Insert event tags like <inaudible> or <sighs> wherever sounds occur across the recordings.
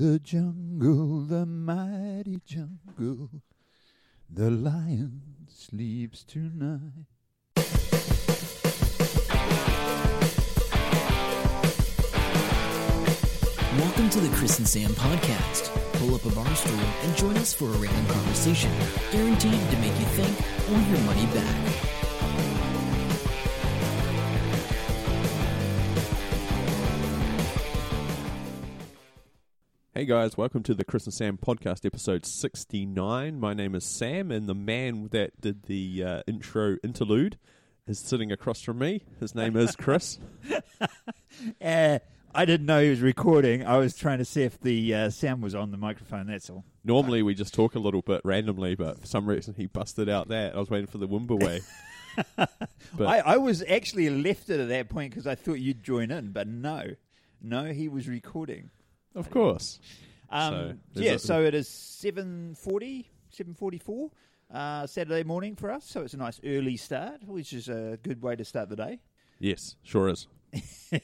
the jungle, the mighty jungle. The lion sleeps tonight. Welcome to the Chris and Sam podcast. Pull up a bar stool and join us for a random conversation, guaranteed to make you think or your money back. Hey guys, welcome to the Chris and Sam podcast, episode 69. My name is Sam, and the man that did the uh, intro interlude is sitting across from me. His name is Chris. <laughs> Uh, I didn't know he was recording. I was trying to see if the uh, sound was on the microphone, that's all. Normally we just talk a little bit randomly, but for some reason he busted out that. I was waiting for the Wimba way. <laughs> But- I, I was actually left it at that point because I thought you'd join in, but no. No, he was recording. Of course. Um, So, yeah, so it is 7.40, 7.44 uh, Saturday morning for us. So it's a nice early start, which is a good way to start the day. Yes, sure is. <laughs>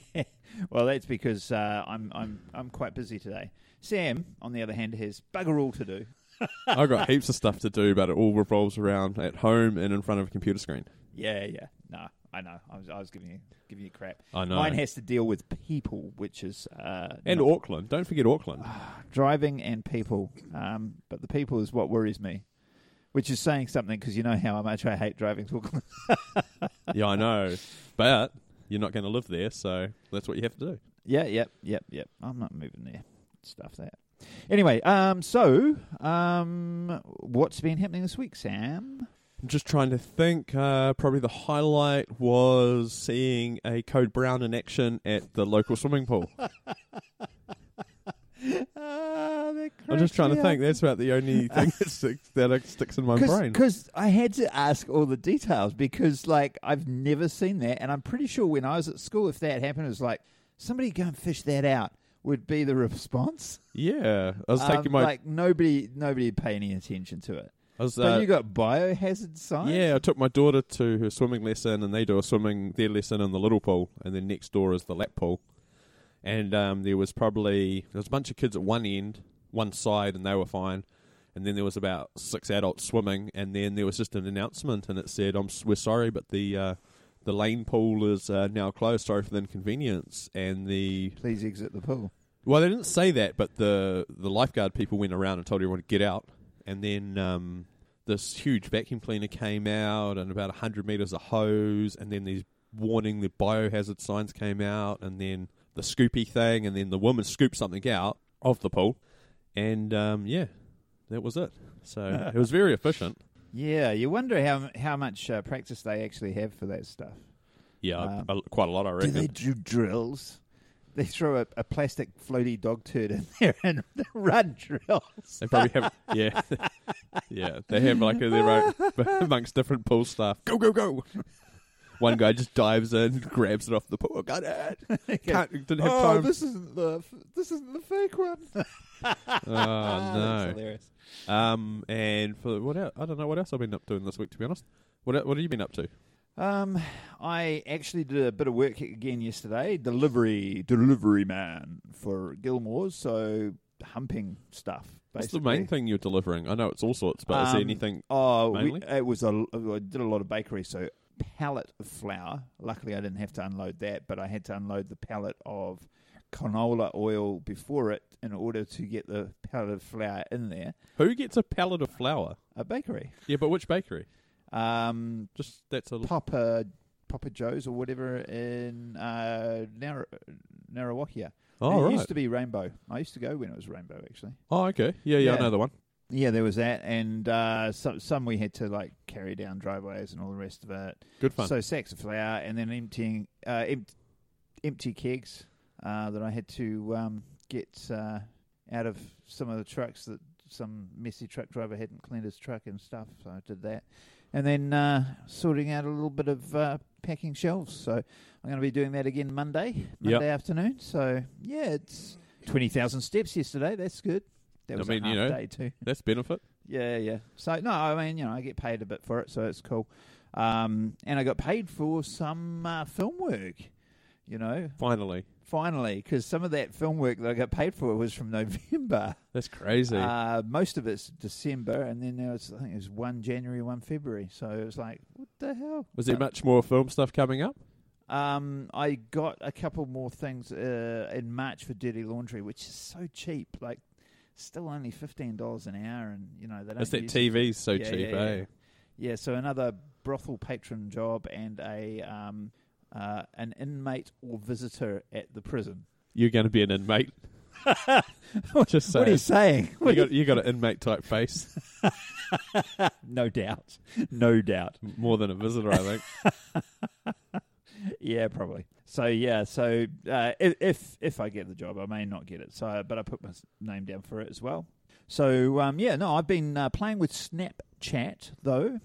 well, that's because uh, I'm, I'm, I'm quite busy today. Sam, on the other hand, has bugger all to do. <laughs> I've got heaps of stuff to do, but it all revolves around at home and in front of a computer screen. Yeah, yeah. No, I know. I was, I was giving you giving you crap. I know. Mine has to deal with people, which is uh, And not- Auckland. Don't forget Auckland. driving and people. Um, but the people is what worries me, which is saying something because you know how I much I hate driving to Auckland. <laughs> yeah, I know. But you're not going to live there, so that's what you have to do. yeah, yep, yep, yep. I'm not moving there. Stuff that. Anyway, um, so um, what's been happening this week, Sam? I'm just trying to think. Uh, probably the highlight was seeing a Code Brown in action at the local swimming pool. <laughs> Ah, that I'm just cracks trying to me think. up. That's about the only <laughs> thing that sticks, that sticks in my brain. Because I had to ask all the details because, like, I've never seen that, and I'm pretty sure when I was at school, if that happened, it was like somebody go and fish that out would be the response. Yeah, I was Um, taking my. like nobody, nobody would pay any attention to it. Was, but uh, you got biohazard signs. yeah, I took my daughter to her swimming lesson, and they do a swimming their lesson in the little pool, and then next door is the lap pool. And um, there was probably there was a bunch of kids at one end, one side, and they were fine. And then there was about six adults swimming, and then there was just an announcement, and it said, "I'm we're sorry, but the uh, the lane pool is uh, now closed. Sorry for the inconvenience." And the Please exit the pool. well, they didn't say that, but the the lifeguard people went around and told everyone to get out. And then um, this huge vacuum cleaner came out, and about hundred meters of hose, and then these warning the biohazard signs came out, and then the scoopy thing, and then the woman scooped something out of the pool, and um, yeah, that was it. So <laughs> it was very efficient. Yeah, you wonder how how much uh, practice they actually have for that stuff. Yeah, Um, quite a lot, I reckon. Do they do drills? They throw a, a plastic floaty dog turd in there <laughs> and run drills. They probably have, yeah, yeah. They have like a, their own amongst different pool staff. Go, go, go! One guy just dives in, grabs it off the pool. Got it. <laughs> Can't, didn't have oh, time. this isn't the this isn't the fake one. <laughs> oh That's no. hilarious. Um, and for what else? I don't know what else I've been up doing this week. To be honest, what what have you been up to? Um, I actually did a bit of work again yesterday. Delivery, delivery man for Gilmours. So humping stuff. What's the main thing you're delivering? I know it's all sorts, but is there Um, anything? Oh, we, it was a. I did a lot of bakery, so pallet of flour. Luckily, I didn't have to unload that, but I had to unload the pallet of canola oil before it in order to get the pallet of flour in there. Who gets a pallet of flour? A bakery, Yeah, but which bakery? Um, Just that's a Papa Papa Joe's or whatever in uh, Nar- oh it right. used to be Rainbow. I used to go when it was Rainbow, actually. oh okay. Yeah, yeah, I know the one. Yeah, there was that, and uh, some some we had to like carry down driveways and all the rest of it. Good fun. So sacks of flour, and then emptying uh, em- empty kegs uh, that I had to um, get uh, out of some of the trucks that some messy truck driver hadn't cleaned his truck and stuff. So I did that, and then uh, sorting out a little bit of uh, packing shelves. So I'm going to be doing that again Monday, Monday afternoon. So yeah, it's twenty thousand steps yesterday. That's good. That I mean, a you know, day too. That's benefit. Yeah, yeah. So no, I mean, you know, I get paid a bit for it, so it's cool. Um, and I got paid for some uh, film work. You know, Finally, finally, because some of that film work that I got paid for was from <laughs> November. That's crazy. Uh, most of it's December, and then there was I think it was one January, one February. So it was like, what the hell? Was there But, much more film stuff coming up? Um, I got a couple more things uh, in March for Dirty Laundry, which is so cheap. Like, still only fifteen dollars an hour, and you know they don't. Is that. TV's so Yeah, cheap, yeah, eh? yeah. Yeah, so another brothel patron job and a um, uh, an inmate or visitor at the prison. You're going to be an inmate. <laughs> Just What are you saying. saying? You got, <laughs> you got an inmate type face. no doubt, no doubt. More than a visitor, I think. <laughs> Yeah, probably. So yeah, so uh, if, if if I get the job, I may not get it. So, but I put my name down for it as well. So um, yeah, no, I've been uh, playing with Snapchat though.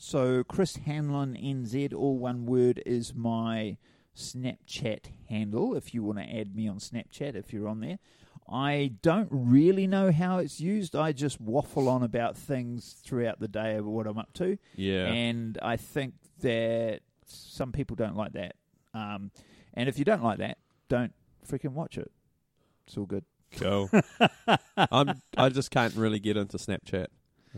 So Chris Hanlon NZ, all one word, is my Snapchat handle. If you want to add me on Snapchat, if you're on there. I don't really know how it's used. I just waffle on about things throughout the day of what I'm up to. Yeah. And I think that some people don't like that. Um, and if you don't like that, don't freaking watch it. It's all good. Cool. <laughs> I'm. I just can't really get into Snapchat.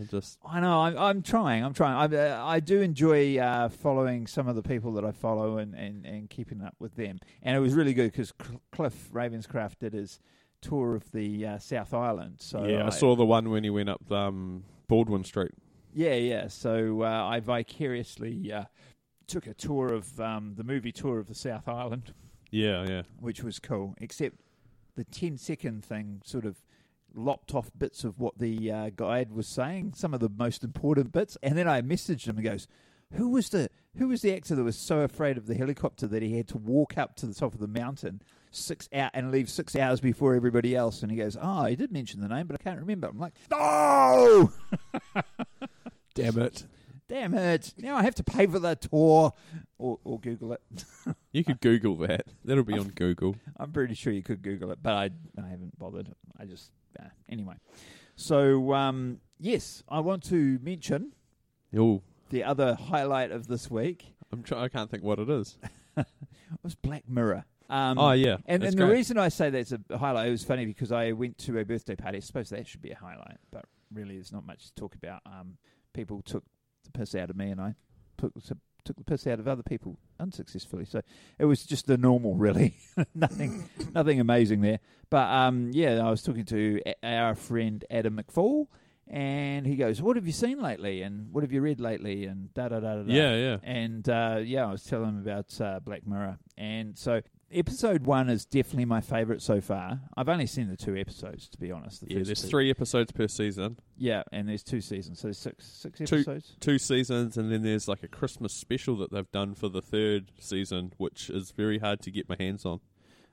I just. I know. I'm, I'm trying. I'm trying. I, uh, I do enjoy uh, following some of the people that I follow and, and, and keeping up with them. And it was really good because Cliff Ravenscraft did his tour of the uh, South Island. So yeah, I saw the one when he went up um, Baldwin Street. Yeah, yeah. So uh, I vicariously uh, took a tour of um, the movie tour of the South Island. Yeah, yeah. which was cool. Except the 10 second thing sort of lopped off bits of what the uh, guide was saying, some of the most important bits. And then I messaged him and goes, "Who was the who was the actor that was so afraid of the helicopter that he had to walk up to the top of the mountain six out and leave six hours before everybody else?" And he goes, "Oh, he did mention the name, but I can't remember." I'm like, "No, <laughs> Damn it. damn it! Now I have to pay for the tour or, or Google it." <laughs> You could Google that. That'll be on Google. I'm pretty sure you could Google it, but I I haven't bothered. I just uh, anyway. So um, yes, I want to mention Oh, the other highlight of this week I'm try- I can't think what it is. <laughs> It was Black Mirror. Um, oh yeah, and, that's and the great. reason I say that's a highlight, it was funny because I went to a birthday party. I suppose that should be a highlight, but really, there's not much to talk about. Um, people took the piss out of me, and I took took the piss out of other people unsuccessfully. So it was just the normal, really. <laughs> nothing, <laughs> nothing amazing there. But um, yeah, I was talking to a- our friend Adam McFall, and he goes, "What have you seen lately? And what have you read lately? And da da da da." da." yeah, yeah. And uh, yeah, I was telling him about uh, Black Mirror. And so episode one is definitely my favourite so far. I've only seen the two episodes, to be honest. The Yeah, there's two. three episodes per season, Yeah, and there's two seasons, so there's six six Two. episodes. two seasons, and then there's like a Christmas special that they've done for the third season, which is very hard to get my hands on.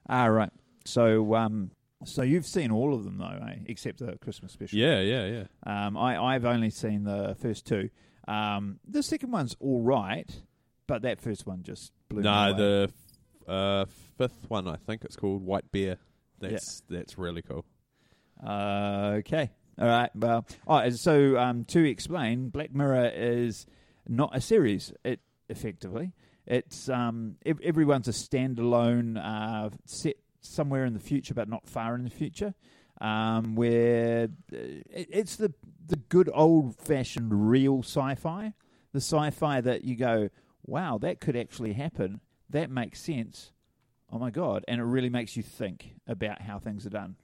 Ah, right. So um, so you've seen all of them though, eh? Except the Christmas special. Yeah, yeah, yeah. Um, I I've only seen the first two. Um, the second one's all right, but that first one just blew me No, away. the uh, fifth one I think it's called White Bear. That's that's really cool. Uh, okay. All right. Well, all right, so um, to explain, Black Mirror is not a series. It effectively, it's um, ev- everyone's a standalone uh, set somewhere in the future, but not far in the future. Um, where uh, it, it's the the good old fashioned real sci-fi, the sci-fi that you go, wow, that could actually happen. That makes sense. Oh my god! And it really makes you think about how things are done.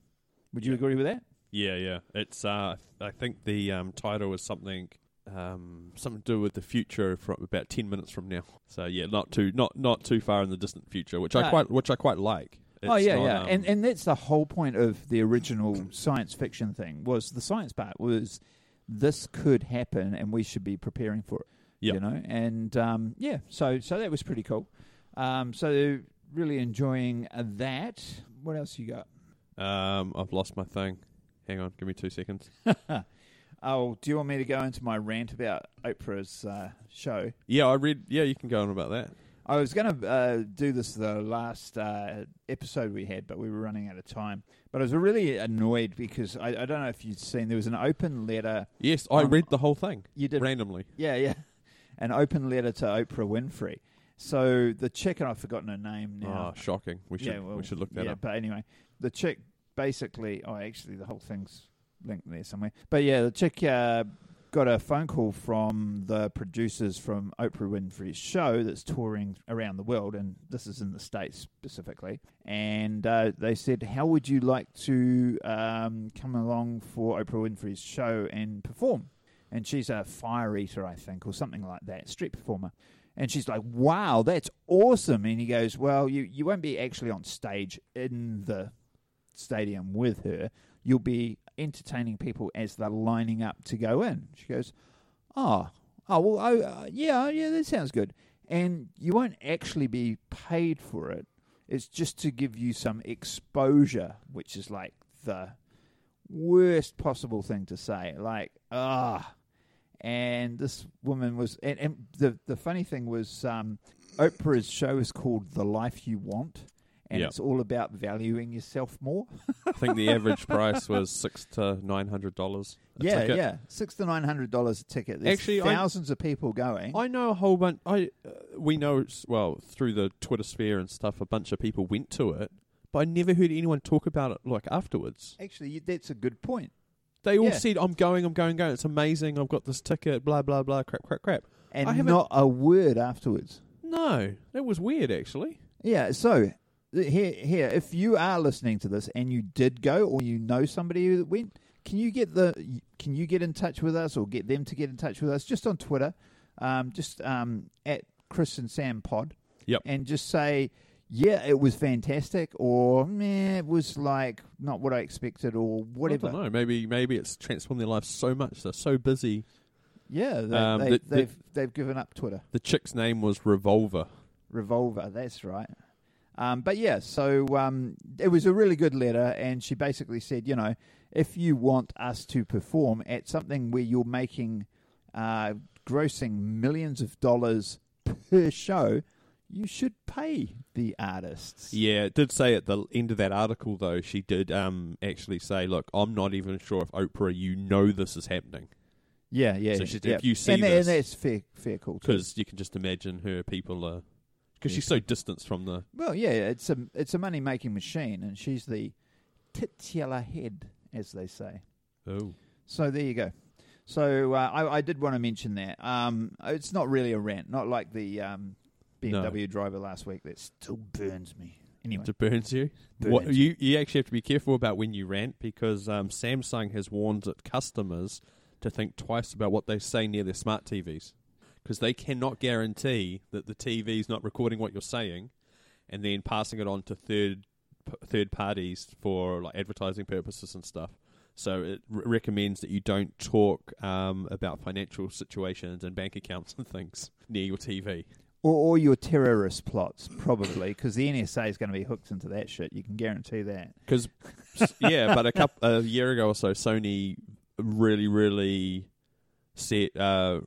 Would you agree with that? Yeah, yeah. It's uh, I think the um, title is something um, something to do with the future from about ten minutes from now. So yeah, not too not not too far in the distant future, which I quite which I quite like. Oh yeah, not, yeah, um, and and that's the whole point of the original science fiction thing was the science part was this could happen and we should be preparing for it. Yep. You know, and um, yeah, so so that was pretty cool. Um, so really enjoying that. What else you got? um, I've lost my thing. Hang on, give me two seconds. <laughs> oh, do you want me to go into my rant about Oprah's uh, show? Yeah, I read. Yeah, you can go on about that. I was going to uh, do this the last uh, episode we had, but we were running out of time. But I was really annoyed because I, I don't know if you'd seen there was an open letter. Yes, I Um, read the whole thing You did, randomly. yeah, yeah, <laughs> an open letter to Oprah Winfrey, So the chick, and I've forgotten her name now. Oh, shocking. We should yeah, well, we should look that yeah, up. but anyway, the chick basically. Oh, actually, the whole thing's linked there somewhere. But yeah, the chick uh, got a phone call from the producers from Oprah Winfrey's show that's touring around the world, and this is in the states specifically. And uh, they said, "How would you like to um, come along for Oprah Winfrey's show and perform?" And she's a fire eater, I think, or something like that, street performer. And she's like, "Wow, that's awesome!" And he goes, "Well, you you won't be actually on stage in the stadium with her. You'll be entertaining people as they're lining up to go in." She goes, "Oh, oh, well, oh, uh, yeah, yeah, that sounds good." And you won't actually be paid for it. It's just to give you some exposure, which is like the worst possible thing to say. Like, ah. And this woman was, and, and the the funny thing was, um, Oprah's show is called The Life You Want, and Yep. it's all about valuing yourself more. I think the <laughs> average price was six to nine hundred dollars. yeah, ticket. yeah, six to nine hundred dollars a ticket. There's Actually, I- thousands of people going. I know a whole bunch. I uh, we know well through the Twitter sphere and stuff. A bunch of people went to it, but I never heard anyone talk about it like afterwards. Actually, that's a good point. They all Yeah. said, "I'm going, I'm going, going. It's amazing. I've got this ticket. Blah blah blah. Crap, crap, crap." And I haven't- a word afterwards. No, that was weird actually. Yeah, so here, here, if you are listening to this and you did go, or you know somebody that went, can you get the, can you get in touch with us, or get them to get in touch with us, just on Twitter, um, just um, at Chris and Sam Pod, Yep. and just say, yeah, it was fantastic, or meh, it was like not what I expected, or whatever. I don't know. Maybe maybe it's transformed their life so much. They're so busy. Yeah, they, Um, they, the- the- they've they've given up Twitter. The chick's name was Revolva. Revolva, that's right. Um, but yeah, so um, it was a really good letter, and she basically said, you know, if you want us to perform at something where you're making, uh, grossing millions of dollars per show, you should pay the artists. Yeah, it did say at the end of that article though. She did um actually say, "Look, I'm not even sure if Oprah, you know this is happening." yeah, yeah. So she said, yeah. if you see and, this- and that's fair, fair call because you can just imagine her people are because she's so distanced from the Well, yeah, it's a it's a money making machine, and she's the titular head, as they say. oh So there you go. So uh, I, I did want to mention that. Um, it's not really a rant, not like the um, BMW driver last week that still burns me. Anyway, it burns you. Burns. What you you actually have to be careful about when you rant because um, Samsung has warned its customers to think twice about what they say near their smart TVs because they cannot guarantee that the TV is not recording what you're saying and then passing it on to third p- third parties for like advertising purposes and stuff. So it r- recommends that you don't talk um, about financial situations and bank accounts and things near your TV. or, or your terrorist plots, probably, because the NSA is going to be hooked into that shit. You can guarantee that. Because yeah, but a couple a year ago or so, Sony really, really uh, uh,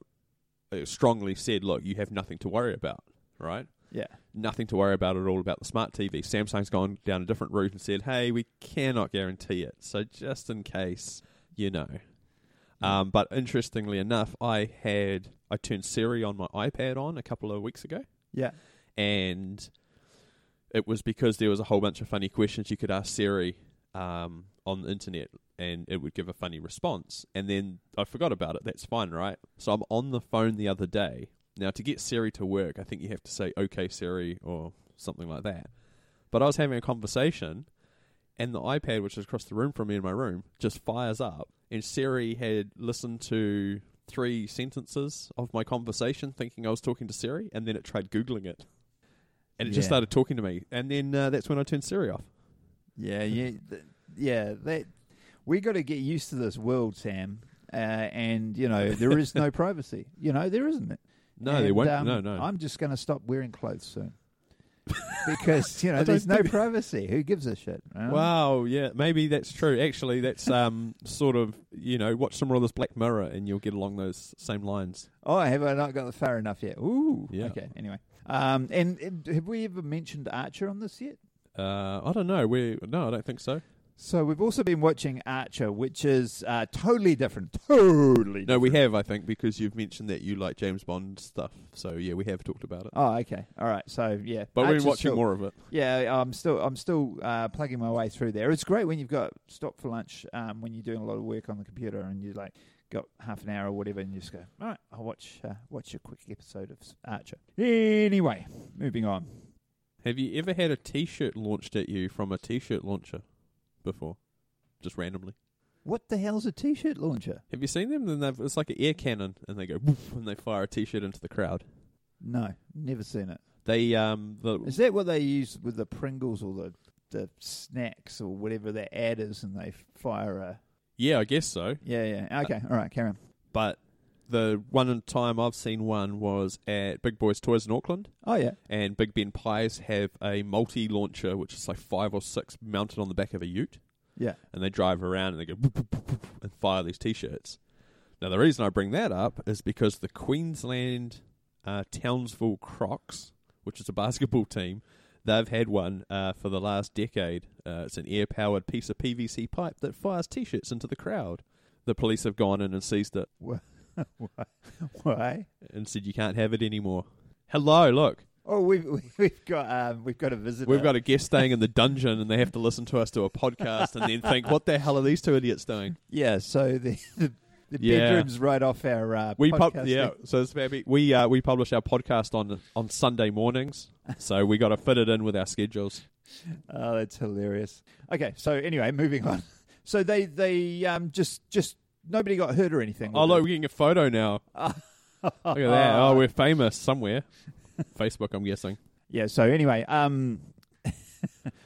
strongly said, "Look, you have nothing to worry about, right? Yeah. Nothing to worry about at all about the smart TV." Samsung's gone down a different route and said, "Hey, we cannot guarantee it, so just in case, you know." Um, but interestingly enough, I had I turned Siri on my iPad on a couple of weeks ago Yeah. and it was because there was a whole bunch of funny questions you could ask Siri um, on the internet, and it would give a funny response. And then I forgot about it. That's fine, right? So I'm on the phone the other day. Now to get Siri to work, I think you have to say "Okay, Siri" or something like that. But I was having a conversation, and the iPad, which is across the room from me in my room, just fires up, and Siri had listened to three sentences of my conversation, thinking I was talking to Siri, and then it tried googling it and it just started talking to me. And then uh, that's when I turned Siri off. Yeah, yeah, th- yeah. That we got to get used to this world, Sam. Uh, and you know there is no <laughs> privacy. You know there isn't it. No, And, they won't. um, no, no. I'm just going to stop wearing clothes soon <laughs> because you know there's no <laughs> privacy. Who gives a shit? you wow, yeah, maybe that's true. Actually, that's um sort of you know watch some more of this Black Mirror, and you'll get along those same lines. Oh, have I not got far enough yet? Ooh. Yeah. Okay. Anyway, um, and, and have we ever mentioned Archer on this yet? Uh, I don't know. We no, I don't think so. So we've also been watching Archer, which is uh, totally different. Totally. No, we have, I think, because you've mentioned that you like James Bond stuff. So yeah, we have talked about it. Oh, okay. All right. So yeah, but we're watching cool. more of it. Yeah, I'm still I'm still uh, plugging my way through there. It's great when you've got stop for lunch um, when you're doing a lot of work on the computer and you like got half an hour or whatever, and you just go, all right, I'll watch uh, watch a quick episode of Archer. Anyway, moving on. Have you ever had a T-shirt launched at you from a T-shirt launcher before, just randomly? What the hell's a t-shirt launcher? Have you seen them? Then they've, it's like an air cannon, and they go woof, and they fire a T-shirt into the crowd. No, never seen it. They um the Is that what they use with the Pringles or the the snacks or whatever their ad is, and they fire a yeah, I guess so. yeah yeah okay all right carry on. But the one time I've seen one was at Big Boys Toys in Auckland, Oh yeah and Big Ben Pies have a multi launcher, which is like five or six mounted on the back of a Ute. yeah and they drive around and they go boop, boop, boop, and fire these t-shirts. Now the reason I bring that up is because the Queensland uh, Townsville Crocs, which is a basketball team, they've had one uh, for the last decade. Uh, it's an air-powered piece of PVC pipe that fires t-shirts into the crowd. The police have gone in and seized it <laughs> Wha- why? and said you can't have it anymore. Hello, look. Oh, we've <laughs> we've got um, we've got a visitor. We've got a guest staying in the dungeon and they have to listen to us do a podcast and then think, what the hell are these two idiots doing? yeah. So the <laughs> the, the Yeah. bedroom's right off our uh, We pub- podcast yeah, so it's maybe we uh, we publish our podcast on on Sunday mornings, so we got to fit it in with our schedules. Oh, that's hilarious. Okay, so anyway, moving on. So they they um just just nobody got hurt or anything. Oh look, we're getting a photo now. <laughs> Look at that. Oh, we're <laughs> famous somewhere. Facebook, I'm guessing. yeah. So anyway, um, <laughs>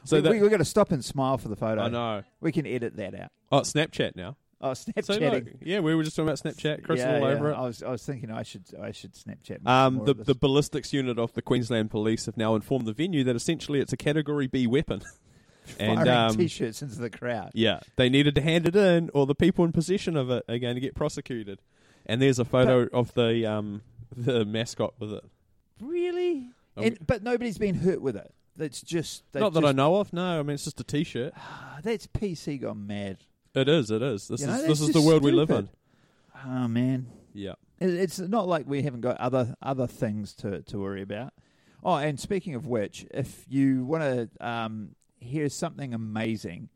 So we, that- we, we're going to stop and smile for the photo. I know. We can edit that out. Oh, Snapchat now. Oh, So Snapchatting. yeah, we were just talking about Snapchat. Chris yeah, all yeah. over it. I was I was thinking I should I should Snapchat. Um, the the ballistics unit of the Queensland Police have now informed the venue that essentially it's a Category B weapon. And firing um, t-shirts into the crowd. Yeah, they needed to hand it in, or the people in possession of it are going to get prosecuted. And there's a photo of the um <laughs> the mascot with it. Really? Um, And, but nobody's been hurt with it. That's just Not that I know of. No, I mean it's just a T-shirt. <sighs> That's PC gone mad. It is. It is. This You is that's this is the world we live in. Oh man, Yeah. It- it's not like we haven't got other other things to to worry about. Oh, and speaking of which, if you want to um, hear something amazing,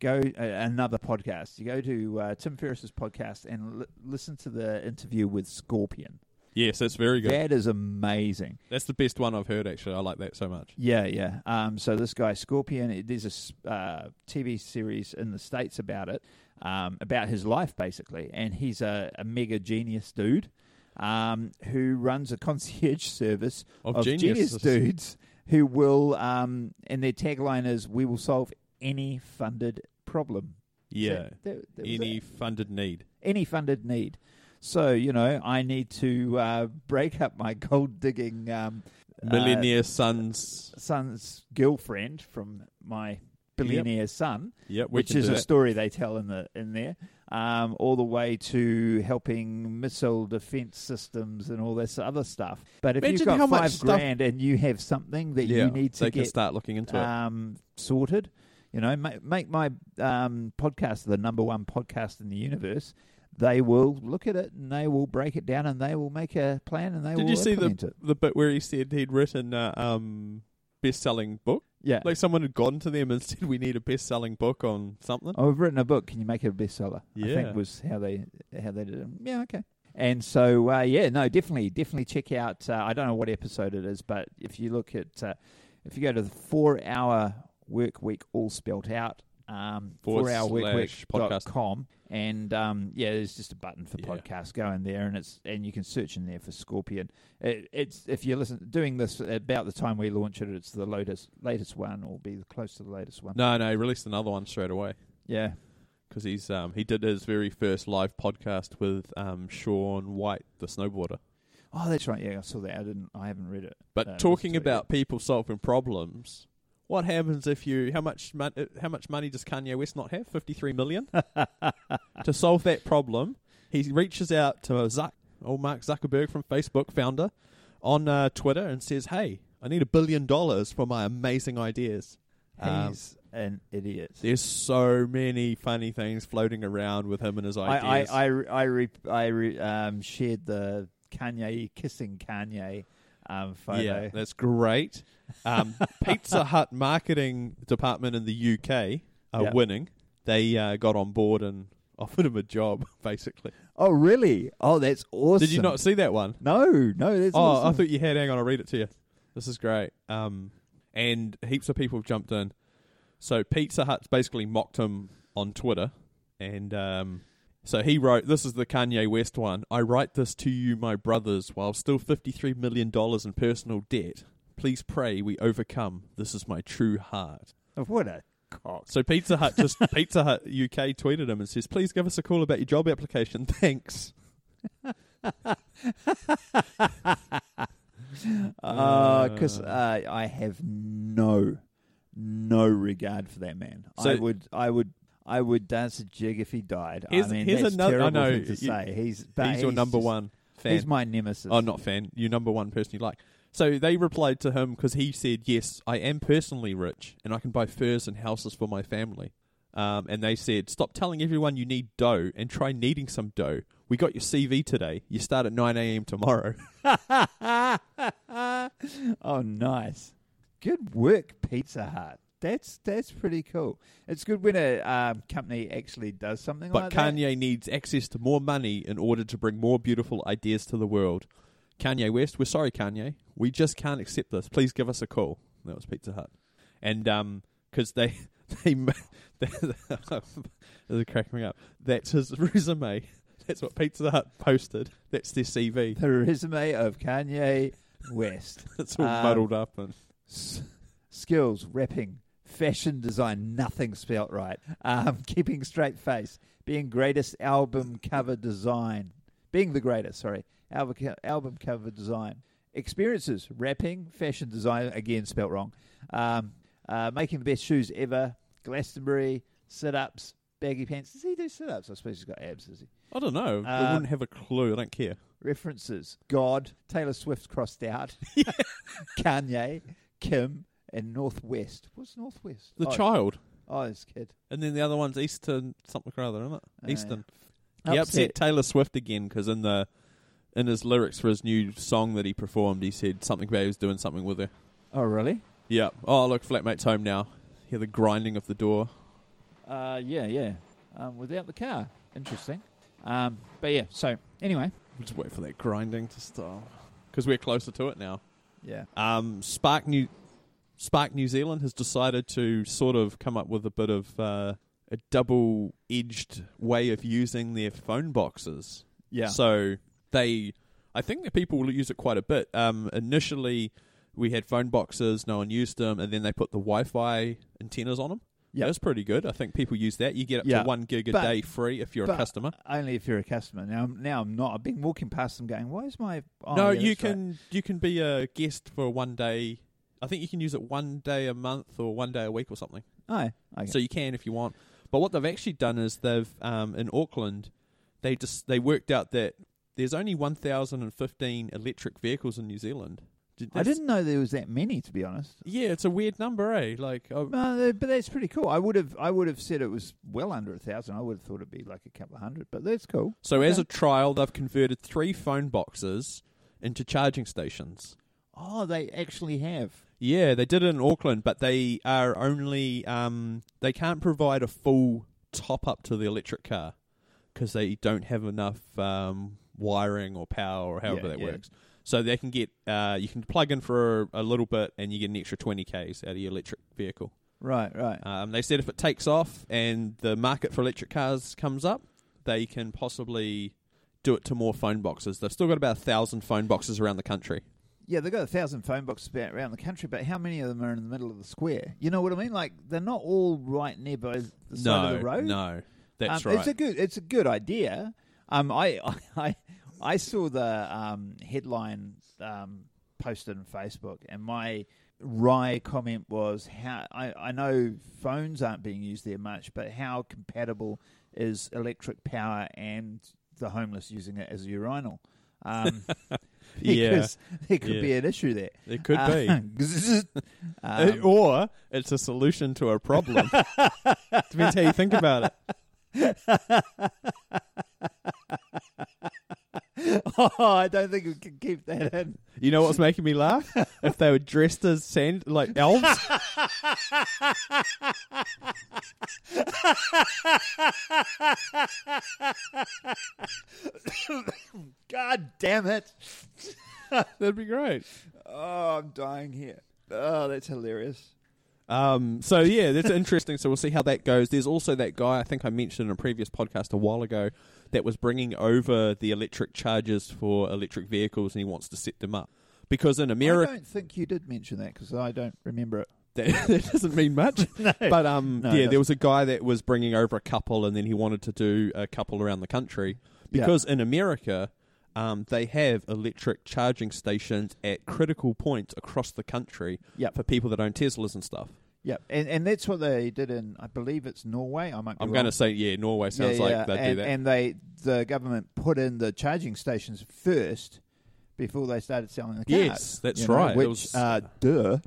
go uh, another podcast. You go to uh, Tim Ferriss's podcast and li- listen to the interview with Scorpion. Yes, that's very good. That is amazing. That's the best one I've heard. Actually, I like that so much. Yeah, yeah. Um, so this guy Scorpion, it- there's a uh, TV series in the states about it, um, about his life basically, and he's a, a mega genius dude um, who runs a <laughs> concierge service Of, of, genius dudes who will, um, and their tagline is, "We will solve any funded problem." Yeah. That- that- that Any funded need. any funded need. So you know, I need to uh, break up my <laughs> gold digging um, uh, Millionaire sons. son's girlfriend from my billionaire son, Yep, which is a story they tell in the in there, um, all the way to helping missile defense systems and all this other stuff. But if Imagine you've got five grand and you have something that yeah, you need to get start looking into it. um, sorted, you know, make, make my um, podcast the number one podcast in the universe. They will look at it and they will break it down and they will make a plan and they Did will you see the it. the bit where he said he'd written a um, best-selling book? Yeah. Like someone had gone to them and <laughs> said, "We need a best-selling book on something." Oh, I've written a book. Can you make it a bestseller? I Yeah. think was how they how they did it. Yeah, okay. And so uh, yeah, no, definitely, definitely check out. Uh, I don't know what episode it is, but if you look at uh, if you go to the four hour work week all spelt out um, Forward four hour work slash week dot com and um, yeah, there's just a button for Yeah. podcast. Go in there and it's and you can search in there for Scorpion. It, it's if you listen doing this about the time we launch it, it's the latest latest one or be close to the latest one. No, no, he released another one straight away Yeah. because he's um, he did his very first live podcast with um, Shaun White, the snowboarder. Oh, that's right. Yeah, I saw that. I didn't. I haven't read it. But Uh, talking about people solving problems, what happens if you how much mon- uh, how much money does Kanye West not have? Fifty three million <laughs> to solve that problem. He reaches out to Zuck, old Mark Zuckerberg from Facebook, founder, on uh, Twitter and says, "Hey, I need a billion dollars for my amazing ideas." Um, He's an idiot. There's so many funny things floating around with him and his I ideas. I I re- I, re- I re- um, shared the Kanye kissing Kanye um, photo. Yeah, that's great. Um, <laughs> Pizza Hut marketing department in the UK are Yeah. winning. They uh, got on board and <laughs> offered him a job, basically. Oh really? Oh, that's awesome. Did you not see that one? No, no. That's Oh, awesome. I thought you had. Hang on, I'll read it to you. This is great. Um, and heaps of people have jumped in. So Pizza Hut's basically mocked him on Twitter, and um, so he wrote, "This is the Kanye West one. I write this to you, my brothers, while still fifty-three million dollars in personal debt. Please pray we overcome. This is my true heart." Oh, what a cock. So Pizza Hut just <laughs> Pizza Hut UK tweeted him and says, "Please give us a call about your job application. <laughs> Thanks." <laughs> Because uh, I have no, no regard for that man. So- I would, I would, I would dance a jig if he died. Here's- I mean, here's that's another- I know, thing to you- say. He's, but He's your number just- one fan. He's my nemesis. Oh, not fan. You number one person you like. So they replied to him because he said, "Yes, I am personally rich, and I can buy furs and houses for my family." Um, and they said, "Stop telling everyone you need dough and try needing some dough. We got your CV today. You start at nine a.m. tomorrow." <laughs> <laughs> oh, nice. Good work, Pizza Hut. That's that's pretty cool. It's good when a um, company actually does something but like that. Kanye needs access to more money in order to bring more beautiful ideas to the world. Kanye West, we're sorry, Kanye. We just can't accept this. Please give us a call. That was Pizza Hut, and um, because they <laughs> they <laughs> they <laughs> they're cracking me up. That's his resume. That's what Pizza Hut posted. That's their CV. The resume of Kanye West. It's all Um, muddled up and S- skills, rapping, fashion design, nothing spelt right. Um, <laughs> keeping straight face, being greatest album cover design, being the greatest, sorry, album, album cover design. Experiences, rapping, fashion design, again spelt wrong. Um, uh, making the best shoes ever, Glastonbury, sit ups, baggy pants. Does he do sit ups? I suppose he's got abs, does he? I don't know. I Um, wouldn't have a clue. I don't care. References God, Taylor Swift crossed out, <laughs> <laughs> Kanye, Kim, and Northwest. What's Northwest? The oh, child, Oh, this kid. and then the other one's Eastern something or other, isn't it? Uh, Eastern. He upset Taylor Swift again because in the in his lyrics for his new song that he performed, he said something about he was doing something with her. Oh, really? Yeah. Oh, look, flatmate's home now. Hear the grinding of the door. Uh, yeah, yeah. Um, without the car. Interesting. Um, but yeah, so anyway. We'll just wait for that grinding to stop because we're closer to it now. Yeah. Um, Spark New Spark New Zealand has decided to sort of come up with a bit of uh, a double-edged way of using their phone boxes. Yeah. So they, I think that people will use it quite a bit. Um, initially, we had phone boxes, no one used them, and then they put the Wi-Fi antennas on them. Yeah. that's pretty good. I think people use that. You get up Yeah. to one gig a But- day free if you're a customer. Only if you're a customer. Now, now I'm not. I've been walking past them going, why is my. Oh, no, yeah, you that's right. can you can be a guest for one day. I think you can use it one day a month or one day a week or something. Oh, okay. So you can if you want. But what they've actually done is they've um, in Auckland, they just they worked out that there's only 1,015 electric vehicles in New Zealand. Did- I didn't know there was that many, to be honest. Yeah, it's a weird number, eh? Like, oh, No, but that's pretty cool. I would have, I would have said it was well under a thousand. I would have thought it'd be like a couple of hundred, but that's cool. so as a trial, they've converted three phone boxes into charging stations. Oh, they actually have. Yeah, they did it in Auckland, but they are only um, they can't provide a full top up to the electric car because they don't have enough um, wiring or power or however Yeah, that yeah. works. So they can get uh, you can plug in for a, little bit and you get an extra twenty k's out of your electric vehicle. Right, right. Um, they said if it takes off and the market for electric cars comes up, they can possibly do it to more phone boxes. They've still got about a thousand phone boxes around the country. Yeah, they've got a thousand phone boxes about around the country, but how many of them are in the middle of the square? You know what I mean? Like they're not all right near by the side no, of the road. no, that's um, right. It's a good, it's a good idea. Um, I, <laughs> I, I saw the um, headline um, posted on Facebook, and my wry comment was how I, I know phones aren't being used there much, but how compatible is electric power and the homeless using it as a urinal? Um, <laughs> <laughs> Yeah. because there could Yeah. be an issue there. <laughs> It could Uh, be. um, It- or it's a solution to a problem. <laughs> Depends how you think about it. oh, I don't think we can keep that in. You know what's making me laugh? if they were dressed as sand like elves. <laughs> God damn it! <laughs> That'd be great. Oh, I'm dying here. Oh, that's hilarious. Um, so yeah, that's interesting. So we'll see how that goes. There's also that guy I think I mentioned in a previous podcast a while ago that was bringing over the electric chargers for electric vehicles, and he wants to set them up because in America, I don't think you did mention that because I don't remember it. That, <laughs> that doesn't mean much. <laughs> But um, No, yeah, there was a guy that was bringing over a couple, and then he wanted to do a couple around the country Yeah. because in America. Um, they have electric charging stations at critical points across the country Yep. for people that own Teslas and stuff. Yep, and and that's what they did in, I believe it's Norway. I might. Be I'm going to say, yeah, Norway sounds yeah, like they and, do that. And they, the government put in the charging stations first before they started selling the cars. Yes, that's you know, right. It Which, was- uh, duh,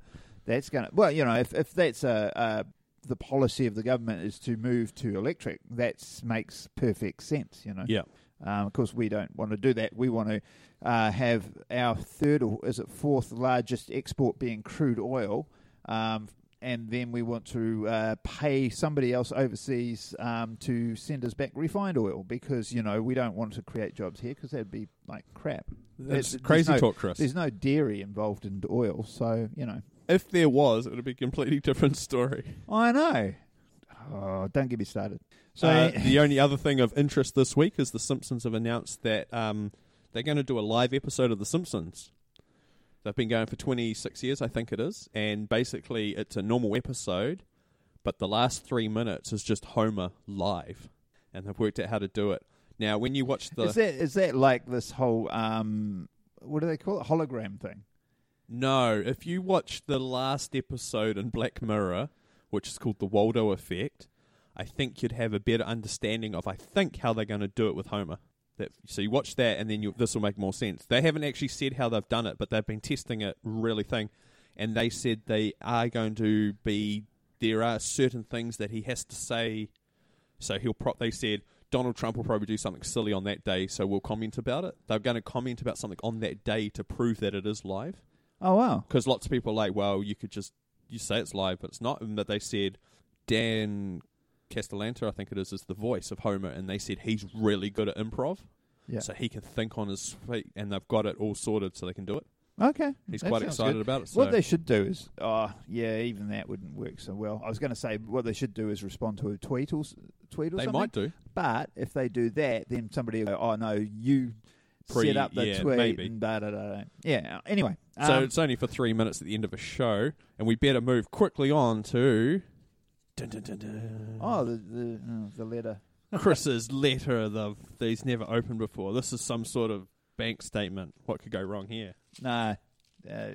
that's going to. Well, you know, if if that's a, uh the policy of the government is to move to electric, that makes perfect sense. You know. yeah. Um, of course, we don't want to do that. We want to uh, have our third or is it fourth largest export being crude oil, um, and then we want to uh, pay somebody else overseas um, to send us back refined oil because you know we don't want to create jobs here because that'd be like crap. That's There's- crazy no, talk, Chris. There's no dairy involved in oil, so you know. If there was, it would be a completely <laughs> different story. I know. Oh, don't get me started. So uh, the only other thing of interest this week is The Simpsons have announced that um, they're going to do a live episode of The Simpsons. They've been going for 26 years, I think it is, and basically it's a normal episode, but the last three minutes is just Homer live, and they've worked out how to do it. Now, when you watch the is that is that like this whole um, what do they call it hologram thing? No, if you watch the last episode in Black Mirror, which is called The Waldo Effect, I think you'd have a better understanding of, I think, how they're going to do it with Homer. That, so you watch that, and then you, this will make more sense. They haven't actually said how they've done it, but they've been testing it really thing, and they said they are going to be. There are certain things that he has to say. So he'll. Pro- they said Donald Trump will probably do something silly on that day, so we'll comment about it. They're going to comment about something on that day to prove that it is live Oh wow! because lots of people are like, well, you could just you say it's live, but it's not. And that they said Dan Castellaneta, I think it is, is the voice of Homer, and they said he's really good at improv, Yeah. so he can think on his feet, and they've got it all sorted so they can do it. Okay. He's That quite excited good. about it. So. What they should do is, oh yeah, even that wouldn't work so well. I was going to say what they should do is respond to a tweet or tweet or they something. might do. But if they do that, then somebody will go, oh no, you Pre- set up the yeah, tweet maybe. and da da da. da. Yeah. Anyway, So um, it's only for three minutes at the end of a show, and we better move quickly on to dun, dun, dun. oh the the, oh, the letter. Chris's letter that he's never opened before. This is some sort of bank statement. What could go wrong here? No, uh,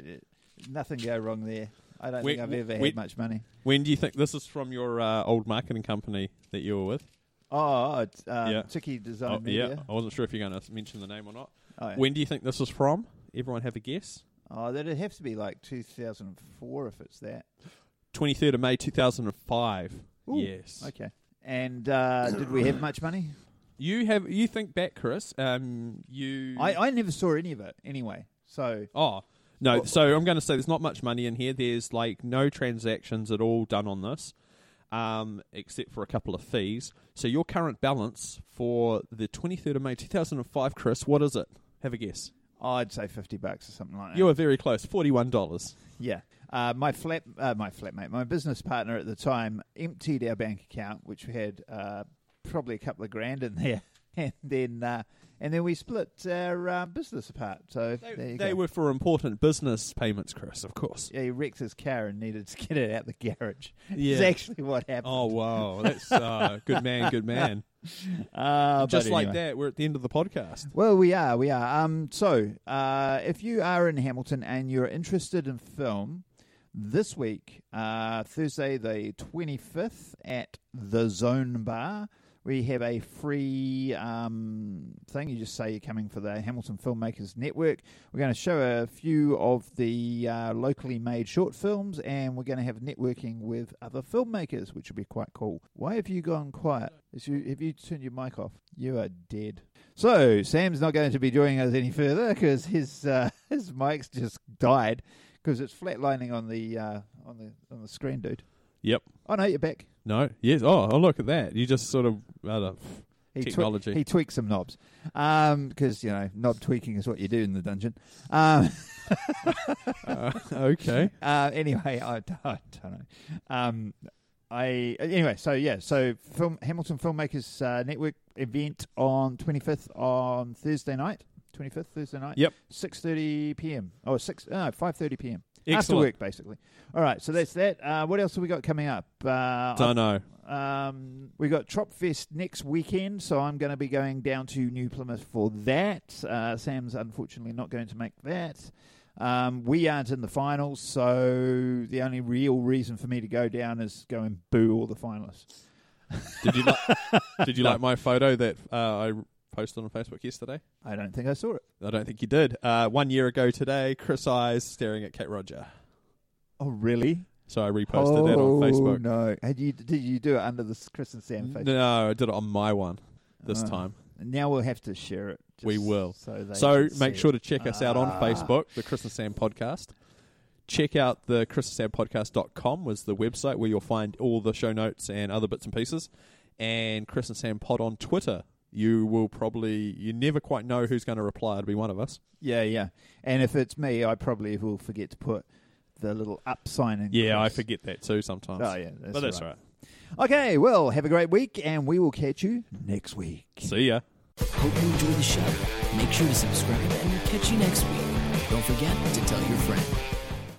nothing go wrong there. I don't When- think I've ever when- had much money. When do you think this is from your uh, old marketing company that you were with? Oh, it's um, Yeah. Tiki Design Oh, Media. yeah, I wasn't sure if you're going to mention the name or not. Oh, yeah. When do you think this is from? Everyone have a guess. oh, that'd have to be like 2004 if it's that. 23rd of May 2005. Ooh, yes. Okay. And uh, did we have much money? You have you think back, Chris? Um, you I, I never saw any of it anyway. So Oh. No, so I'm going to say there's not much money in here. There's like no transactions at all done on this, um, except for a couple of fees. So your current balance for the 23rd of May 2005, Chris, what is it? Have a guess. I'd say 50 bucks or something like that. You were very close, $41. Yeah. Uh, my flat, uh, my flatmate, my business partner at the time emptied our bank account, which we had uh, probably a couple of grand in there, <laughs> and then uh, and then we split our uh, business apart. So They, there you they were for important business payments, Chris, of course. Yeah, he wrecked his car and needed to <laughs> get it out the garage. Yeah. It's actually what happened. Oh, wow. That's uh, good man, good man. <laughs> Uh, Just but like that, we're at the end of the podcast. Well, we are, we are. Um, so, uh, if you are in Hamilton and you're interested in film, this week, uh, Thursday the 25th at the Zone Bar, we have a free um, thing. You just say you're coming for the Hamilton Filmmakers Network. We're going to show a few of the uh, locally made short films, and we're going to have networking with other filmmakers, which will be quite cool. Why have you gone quiet? Is you, have you turned your mic off? You are dead. So Sam's not going to be joining us any further because his uh, <laughs> his mic's just died because it's flatlining on the uh, on the on the screen, dude. Yep. Oh no, you're back. No. Yes. Oh, oh, look at that. You just sort of. Don't- He twe- Technology. he tweaks some knobs Um, because you know knob tweaking is what you do in the dungeon. Um, uh, <laughs> okay. <laughs> uh, anyway, I, don't- I don't know. Um, I anyway, so yeah, so film Hamilton Filmmakers uh, Network event on 25th on Thursday night. 25th Thursday night. Yep. 6:30 p.m. Oh, six no, 5:30 p.m. After Excellent. work, basically. All right, so that's that. Uh, what else have we got coming up? Uh, Don't know. Um, we got Tropfest next weekend, so I'm going to be going down to New Plymouth for that. Uh, Sam's unfortunately not going to make that. Um, we aren't in the finals, so the only real reason for me to go down is go and boo all the finalists. Did you like? <laughs> did you like my photo that uh, I posted on Facebook yesterday? I don't think I saw it. I don't think you did. Uh, one year ago today, Chris Eyes staring at Kate Roger. Oh, really? So I reposted oh, that on Facebook. no. Had you, did you do it under the Chris and Sam face? No, I did it on my one this Oh. time. Now we'll have to share it. We will. So, So make sure it. to check us out on Ah. Facebook, the Chris and Sam podcast. Check out the Chris and Sam podcast.com was the website where you'll find all the show notes and other bits and pieces. And Chris and Sam pod on Twitter. You will probably you never quite know who's going to reply. It'll be one of us. Yeah, yeah. And if it's me, I probably will forget to put the little up sign in. Yeah, I forget that too sometimes. Oh, yeah. That's but that's all all right. Okay, well, have a great week, and we will catch you next week. See ya. Hope you enjoy the show. Make sure to subscribe and we'll catch you next week. Don't forget to tell your friend.